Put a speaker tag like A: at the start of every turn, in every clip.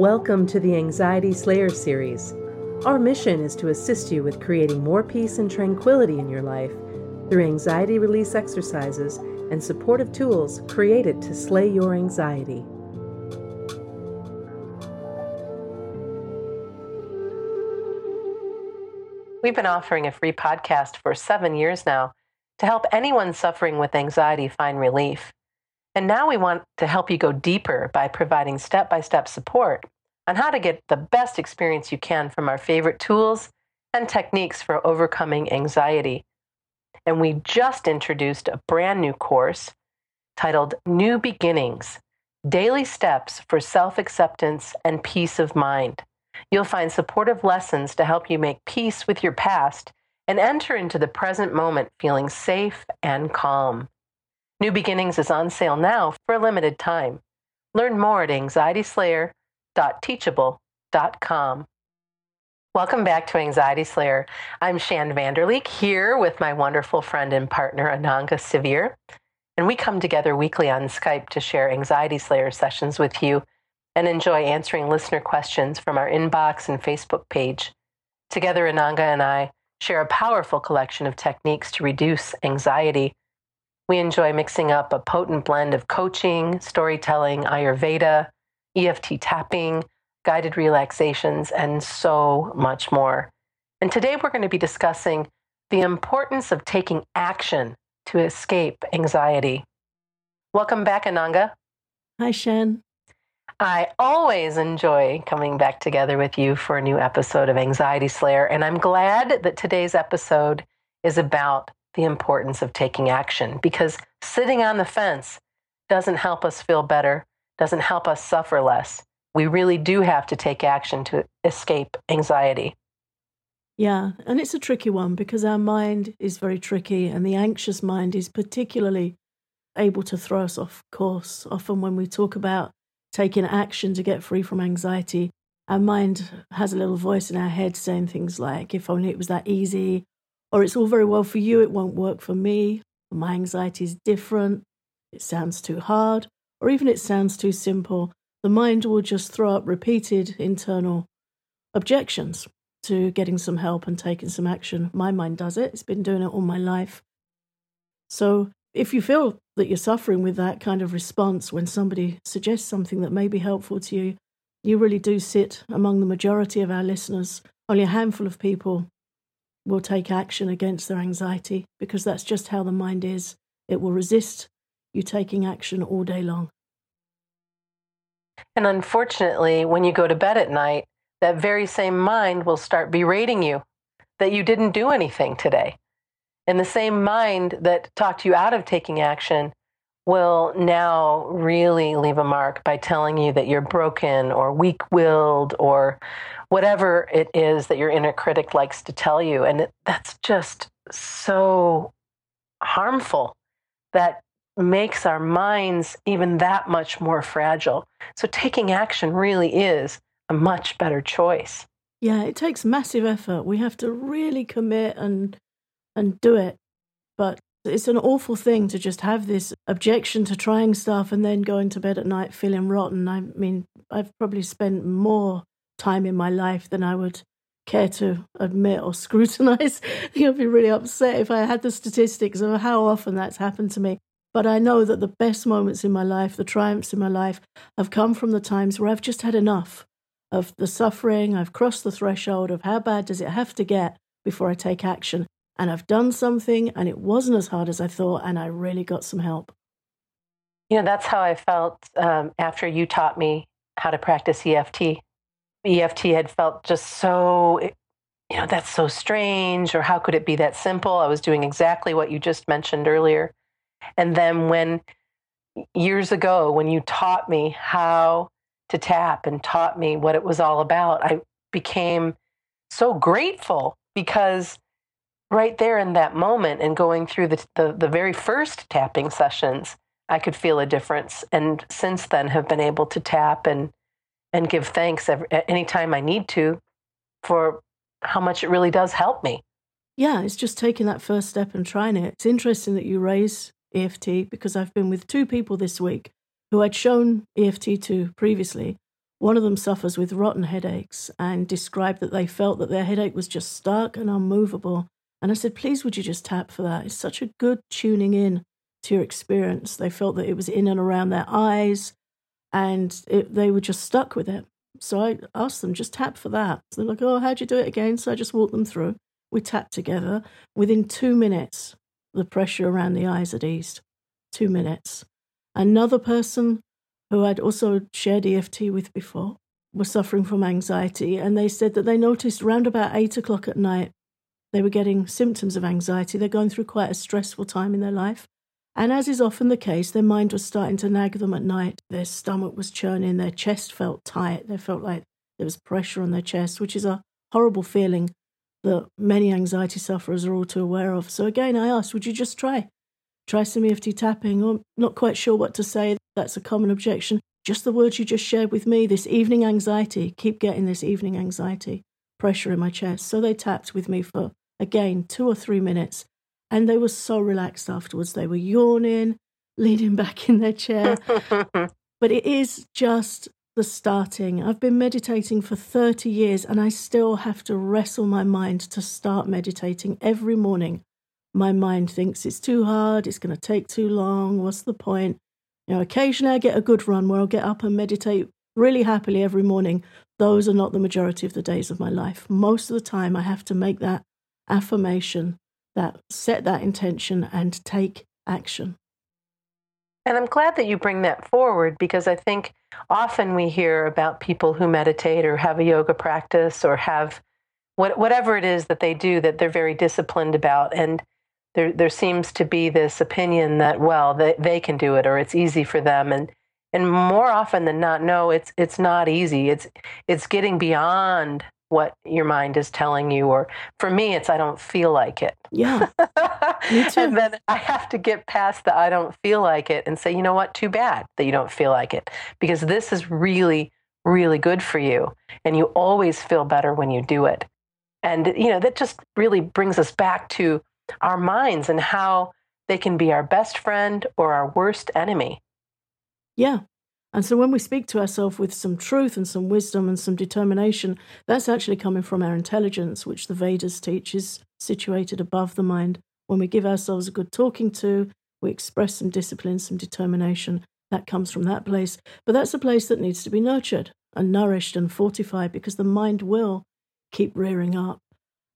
A: Welcome to the Anxiety Slayer series. Our mission is to assist you with creating more peace and tranquility in your life through anxiety release exercises and supportive tools created to slay your anxiety.
B: We've been offering a free podcast for seven years now to help anyone suffering with anxiety find relief. And now we want to help you go deeper by providing step by step support on how to get the best experience you can from our favorite tools and techniques for overcoming anxiety. And we just introduced a brand new course titled New Beginnings Daily Steps for Self Acceptance and Peace of Mind. You'll find supportive lessons to help you make peace with your past and enter into the present moment feeling safe and calm. New Beginnings is on sale now for a limited time. Learn more at anxietyslayer.teachable.com. Welcome back to Anxiety Slayer. I'm Shann Vander Leek here with my wonderful friend and partner Ananga Sivyer. And we come together weekly on Skype to share Anxiety Slayer sessions with you and enjoy answering listener questions from our inbox and Facebook page. Together, Ananga and I share a powerful collection of techniques to reduce anxiety we enjoy mixing up a potent blend of coaching, storytelling, Ayurveda, EFT tapping, guided relaxations, and so much more. And today we're going to be discussing the importance of taking action to escape anxiety. Welcome back, Ananga.
A: Hi, Shann.
B: I always enjoy coming back together with you for a new episode of Anxiety Slayer, and I'm glad that today's episode is about the importance of taking action because sitting on the fence doesn't help us feel better, doesn't help us suffer less. We really do have to take action to escape anxiety.
C: Yeah, and it's a tricky one because our mind is very tricky, and the anxious mind is particularly able to throw us off course. Often, when we talk about taking action to get free from anxiety, our mind has a little voice in our head saying things like, if only it was that easy, or it's all very well for you, it won't work for me, my anxiety is different, it sounds too hard, or even it sounds too simple. The mind will just throw up repeated internal objections to getting some help and taking some action. My mind does it, it's been doing it all my life. So if you feel that you're suffering with that kind of response when somebody suggests something that may be helpful to you, you really do sit among the majority of our listeners. Only a handful of people will take action against their anxiety because that's just how the mind is. It will resist you taking action all day long.
B: And unfortunately, when you go to bed at night, that very same mind will start berating you that you didn't do anything today. And the same mind that talked you out of taking action will now really leave a mark by telling you that you're broken or weak willed or whatever it is that your inner critic likes to tell you. And it, that's just so harmful. That makes our minds even that much more fragile. So taking action really is a much better choice.
C: Yeah, it takes massive effort. We have to really commit and and do it. But it's an awful thing to just have this objection to trying stuff and then going to bed at night feeling rotten. I mean, I've probably spent more time in my life than I would care to admit or scrutinize. I'd be really upset if I had the statistics of how often that's happened to me. But I know that the best moments in my life, the triumphs in my life, have come from the times where I've just had enough of the suffering. I've crossed the threshold of how bad does it have to get before I take action and I've done something and it wasn't as hard as I thought and I really got some help.
B: You know, that's how I felt um, after you taught me how to practice EFT. EFT had felt just so, you know, that's so strange, or how could it be that simple? I was doing exactly what you just mentioned earlier. And then when years ago, when you taught me how to tap and taught me what it was all about, I became so grateful because right there in that moment and going through the, the, the very first tapping sessions, I could feel a difference. And since then, have been able to tap and and give thanks every, anytime I need to for how much it really does help me.
C: Yeah, it's just taking that first step and trying it. It's interesting that you raise EFT because I've been with two people this week who I'd shown EFT to previously. One of them suffers with rotten headaches and described that they felt that their headache was just stuck and unmovable. And I said, please, would you just tap for that? It's such a good tuning in to your experience. They felt that it was in and around their eyes and it, they were just stuck with it. So I asked them, just tap for that. So they're like, oh, how'd you do it again? So I just walked them through. We tapped together. Within two minutes, the pressure around the eyes had eased. Two minutes. Another person who I'd also shared EFT with before was suffering from anxiety, and they said that they noticed around about eight o'clock at night they were getting symptoms of anxiety. They're going through quite a stressful time in their life. And as is often the case, their mind was starting to nag them at night. Their stomach was churning, their chest felt tight, they felt like there was pressure on their chest, which is a horrible feeling that many anxiety sufferers are all too aware of. So again, I asked, would you just try? Try some EFT tapping, I'm not quite sure what to say. That's a common objection. Just the words you just shared with me, this evening anxiety, keep getting this evening anxiety, pressure in my chest. So they tapped with me for, again, two or three minutes. And they were so relaxed afterwards. They were yawning, leaning back in their chair. but it is just the starting. I've been meditating for 30 years and I still have to wrestle my mind to start meditating every morning. My mind thinks it's too hard, it's going to take too long, what's the point? You know, occasionally I get a good run where I'll get up and meditate really happily every morning. Those are not the majority of the days of my life. Most of the time, I have to make that affirmation, that set that intention, and take action.
B: And I'm glad that you bring that forward because I think often we hear about people who meditate or have a yoga practice or have what, whatever it is that they do that they're very disciplined about. And there, there seems to be this opinion that, well, they, they can do it or it's easy for them. And, and more often than not, no, it's, it's not easy. It's, it's getting beyond what your mind is telling you or for me it's i don't feel like it.
C: Yeah. Me too.
B: and then i have to get past the i don't feel like it and say you know what? Too bad that you don't feel like it because this is really really good for you and you always feel better when you do it. And you know that just really brings us back to our minds and how they can be our best friend or our worst enemy.
C: Yeah and so when we speak to ourselves with some truth and some wisdom and some determination, that's actually coming from our intelligence, which the Vedas teach is situated above the mind. When we give ourselves a good talking to, we express some discipline, some determination. That comes from that place. But that's a place that needs to be nurtured and nourished and fortified because the mind will keep rearing up.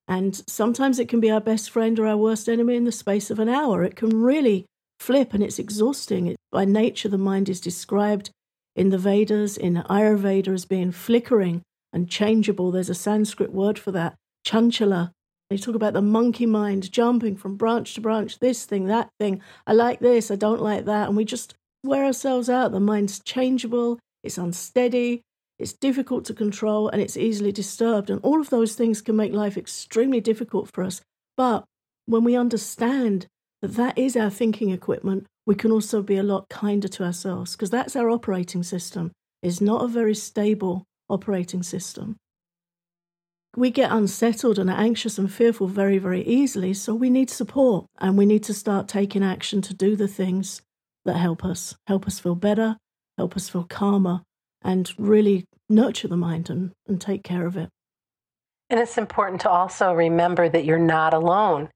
C: And sometimes it can be our best friend or our worst enemy in the space of an hour. It can really flip and it's exhausting. It, by nature, the mind is described in the Vedas, in Ayurveda, as being flickering and changeable. There's a Sanskrit word for that, chanchala. They talk about the monkey mind jumping from branch to branch, this thing, that thing. I like this, I don't like that. And we just wear ourselves out. The mind's changeable, it's unsteady, it's difficult to control, and it's easily disturbed. And all of those things can make life extremely difficult for us. But when we understand that that is our thinking equipment, we can also be a lot kinder to ourselves because that's our operating system. It's not a very stable operating system. We get unsettled and anxious and fearful very, very easily, so we need support and we need to start taking action to do the things that help us, help us feel better, help us feel calmer, and really nurture the mind and, and take care of it.
B: And it's important to also remember that you're not alone,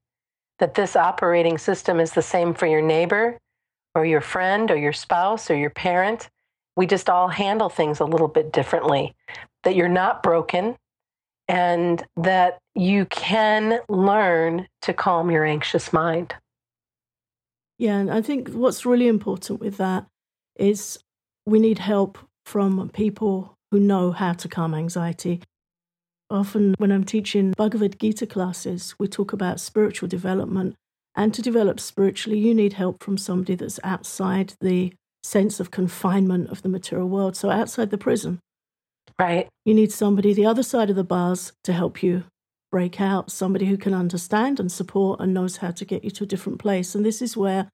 B: that this operating system is the same for your neighbor, or your friend or your spouse or your parent. We just all handle things a little bit differently. That you're not broken and that you can learn to calm your anxious mind.
C: Yeah, and I think what's really important with that is we need help from people who know how to calm anxiety. Often, when I'm teaching Bhagavad Gita classes, we talk about spiritual development and to develop spiritually, you need help from somebody that's outside the sense of confinement of the material world. So, outside the prison.
B: Right.
C: You need somebody the other side of the bars to help you break out, somebody who can understand and support and knows how to get you to a different place. And this is where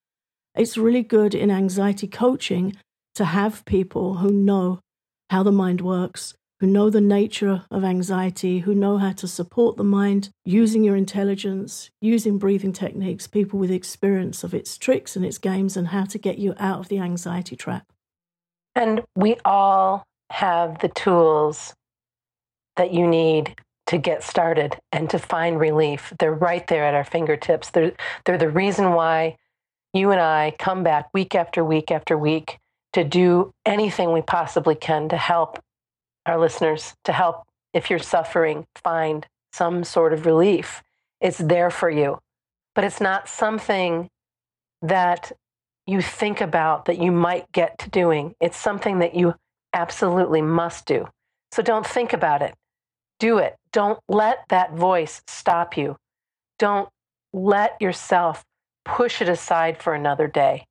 C: it's really good in anxiety coaching to have people who know how the mind works, who know the nature of anxiety, who know how to support the mind using your intelligence, using breathing techniques, people with experience of its tricks and its games, and how to get you out of the anxiety trap.
B: And we all have the tools that you need to get started and to find relief. They're right there at our fingertips. They're, they're the reason why you and I come back week after week after week to do anything we possibly can to help our listeners, to help if you're suffering, find some sort of relief. It's there for you, but it's not something that you think about that you might get to doing. It's something that you absolutely must do. So don't think about it. Do it. Don't let that voice stop you. Don't let yourself push it aside for another day.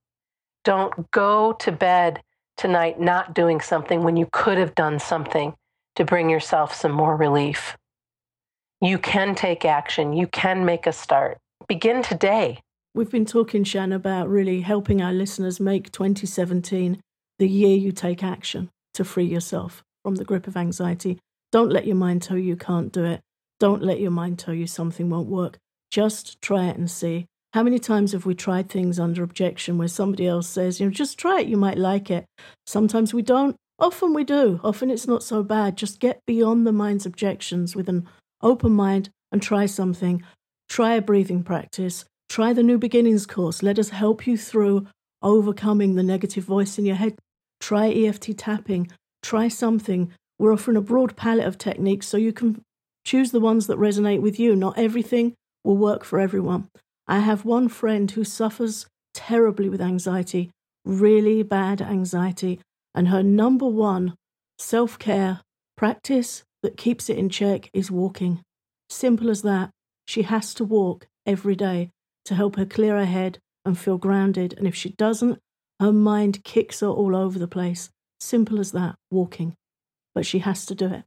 B: Don't go to bed tonight not doing something when you could have done something to bring yourself some more relief. You can take action. You can make a start. Begin today.
C: We've been talking, Shann, about really helping our listeners make 2017 the year you take action to free yourself from the grip of anxiety. Don't let your mind tell you you can't do it. Don't let your mind tell you something won't work. Just try it and see. How many times have we tried things under objection where somebody else says, you know, just try it, you might like it? Sometimes we don't. Often we do. Often it's not so bad. Just get beyond the mind's objections with an open mind and try something. Try a breathing practice. Try the New Beginnings course. Let us help you through overcoming the negative voice in your head. Try EFT tapping. Try something. We're offering a broad palette of techniques so you can choose the ones that resonate with you. Not everything will work for everyone. I have one friend who suffers terribly with anxiety, really bad anxiety, and her number one self care practice that keeps it in check is walking. Simple as that. She has to walk every day to help her clear her head and feel grounded. And if she doesn't, her mind kicks her all over the place. Simple as that, walking. But she has to do it.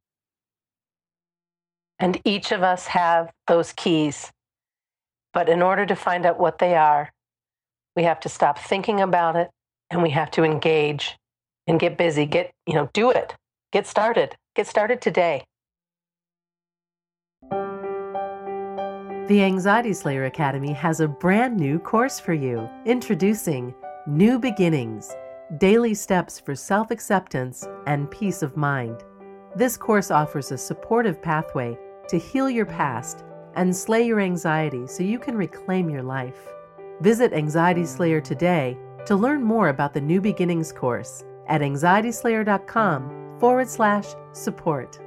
B: And each of us have those keys but in order to find out what they are, we have to stop thinking about it and we have to engage and get busy. Get, you know, do it. Get started. Get started today.
A: The Anxiety Slayer Academy has a brand new course for you. Introducing New Beginnings Daily Steps for Self Acceptance and Peace of Mind. This course offers a supportive pathway to heal your past and slay your anxiety so you can reclaim your life. Visit Anxiety Slayer today to learn more about the New Beginnings course at anxietyslayer.com forward slash support.